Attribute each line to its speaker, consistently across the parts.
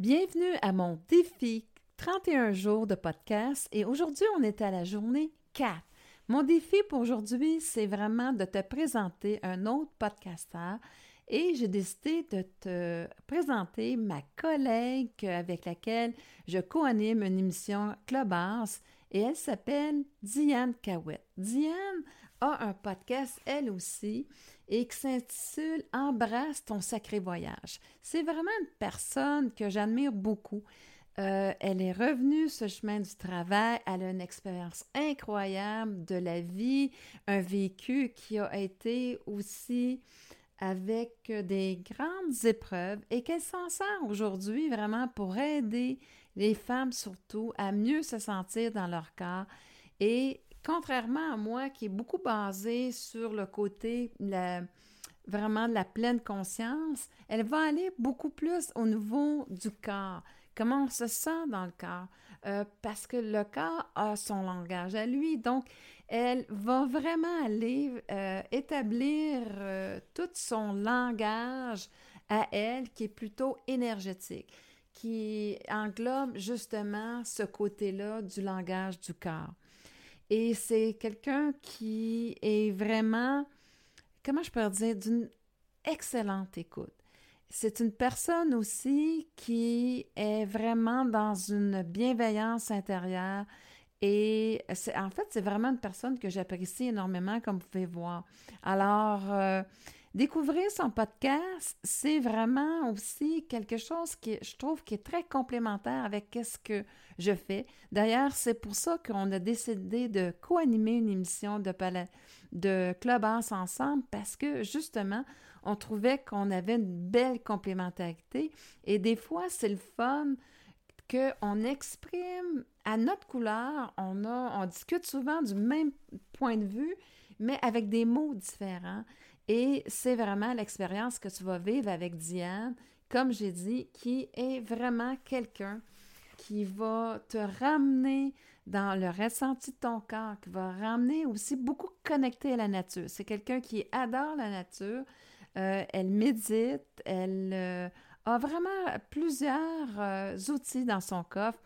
Speaker 1: Bienvenue à mon défi 31 jours de podcast et aujourd'hui on est à la journée 4. Mon défi pour aujourd'hui, c'est vraiment de te présenter un autre podcasteur et j'ai décidé de te présenter ma collègue avec laquelle je co-anime une émission Clubhouse et elle s'appelle Diane Cahouette. Diane a un podcast, elle aussi, et qui s'intitule Embrasse ton sacré voyage. C'est vraiment une personne que j'admire beaucoup. Euh, elle est revenue ce chemin du travail, elle a une expérience incroyable de la vie, un vécu qui a été aussi avec des grandes épreuves et qu'elle s'en sert aujourd'hui vraiment pour aider les femmes surtout à mieux se sentir dans leur corps et Contrairement à moi, qui est beaucoup basée sur le côté vraiment de la pleine conscience, elle va aller beaucoup plus au niveau du corps. Comment on se sent dans le corps? Euh, parce que le corps a son langage à lui. Donc, elle va vraiment aller euh, établir euh, tout son langage à elle qui est plutôt énergétique, qui englobe justement ce côté-là du langage du corps. Et c'est quelqu'un qui est vraiment, comment je peux dire, d'une excellente écoute. C'est une personne aussi qui est vraiment dans une bienveillance intérieure et en fait, c'est vraiment une personne que j'apprécie énormément, comme vous pouvez voir. Alors, euh, Découvrir son podcast, c'est vraiment aussi quelque chose qui, je trouve, qui est très complémentaire avec ce que je fais. D'ailleurs, c'est pour ça qu'on a décidé de co-animer une émission de, de Clubhouse ensemble parce que, justement, on trouvait qu'on avait une belle complémentarité et des fois, c'est le fun qu'on exprime à notre couleur, on, a, on discute souvent du même point de vue, mais avec des mots différents. Et c'est vraiment l'expérience que tu vas vivre avec Diane, comme j'ai dit, qui est vraiment quelqu'un qui va te ramener dans le ressenti de ton corps, qui va ramener aussi beaucoup connecté à la nature. C'est quelqu'un qui adore la nature, euh, elle médite, elle euh, a vraiment plusieurs euh, outils dans son coffre.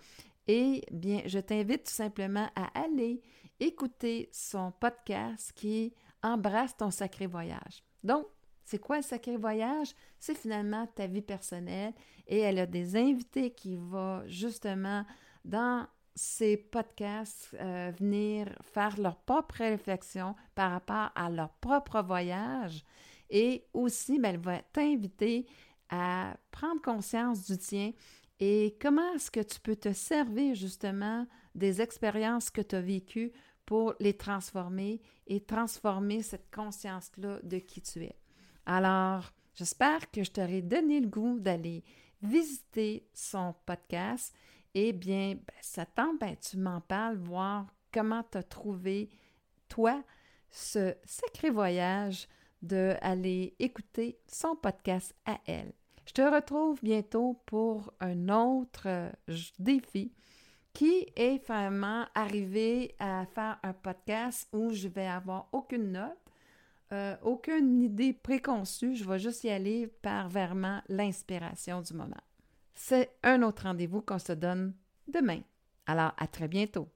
Speaker 1: Et bien, je t'invite tout simplement à aller écouter son podcast qui embrasse ton sacré voyage. Donc, c'est quoi le sacré voyage? C'est finalement ta vie personnelle et elle a des invités qui vont justement dans ces podcasts euh, venir faire leur propre réflexion par rapport à leur propre voyage et aussi ben, elle va t'inviter à prendre conscience du tien et comment est-ce que tu peux te servir justement des expériences que tu as vécues pour les transformer et transformer cette conscience-là de qui tu es. Alors, j'espère que je t'aurai donné le goût d'aller visiter son podcast. Eh bien, ben, ça tente, ben, tu m'en parles, voir comment tu as trouvé, toi, ce sacré voyage d'aller écouter son podcast à elle. Je te retrouve bientôt pour un autre euh, défi qui est vraiment arrivé à faire un podcast où je vais avoir aucune note, euh, aucune idée préconçue, je vais juste y aller par vraiment l'inspiration du moment. C'est un autre rendez-vous qu'on se donne demain. Alors, à très bientôt.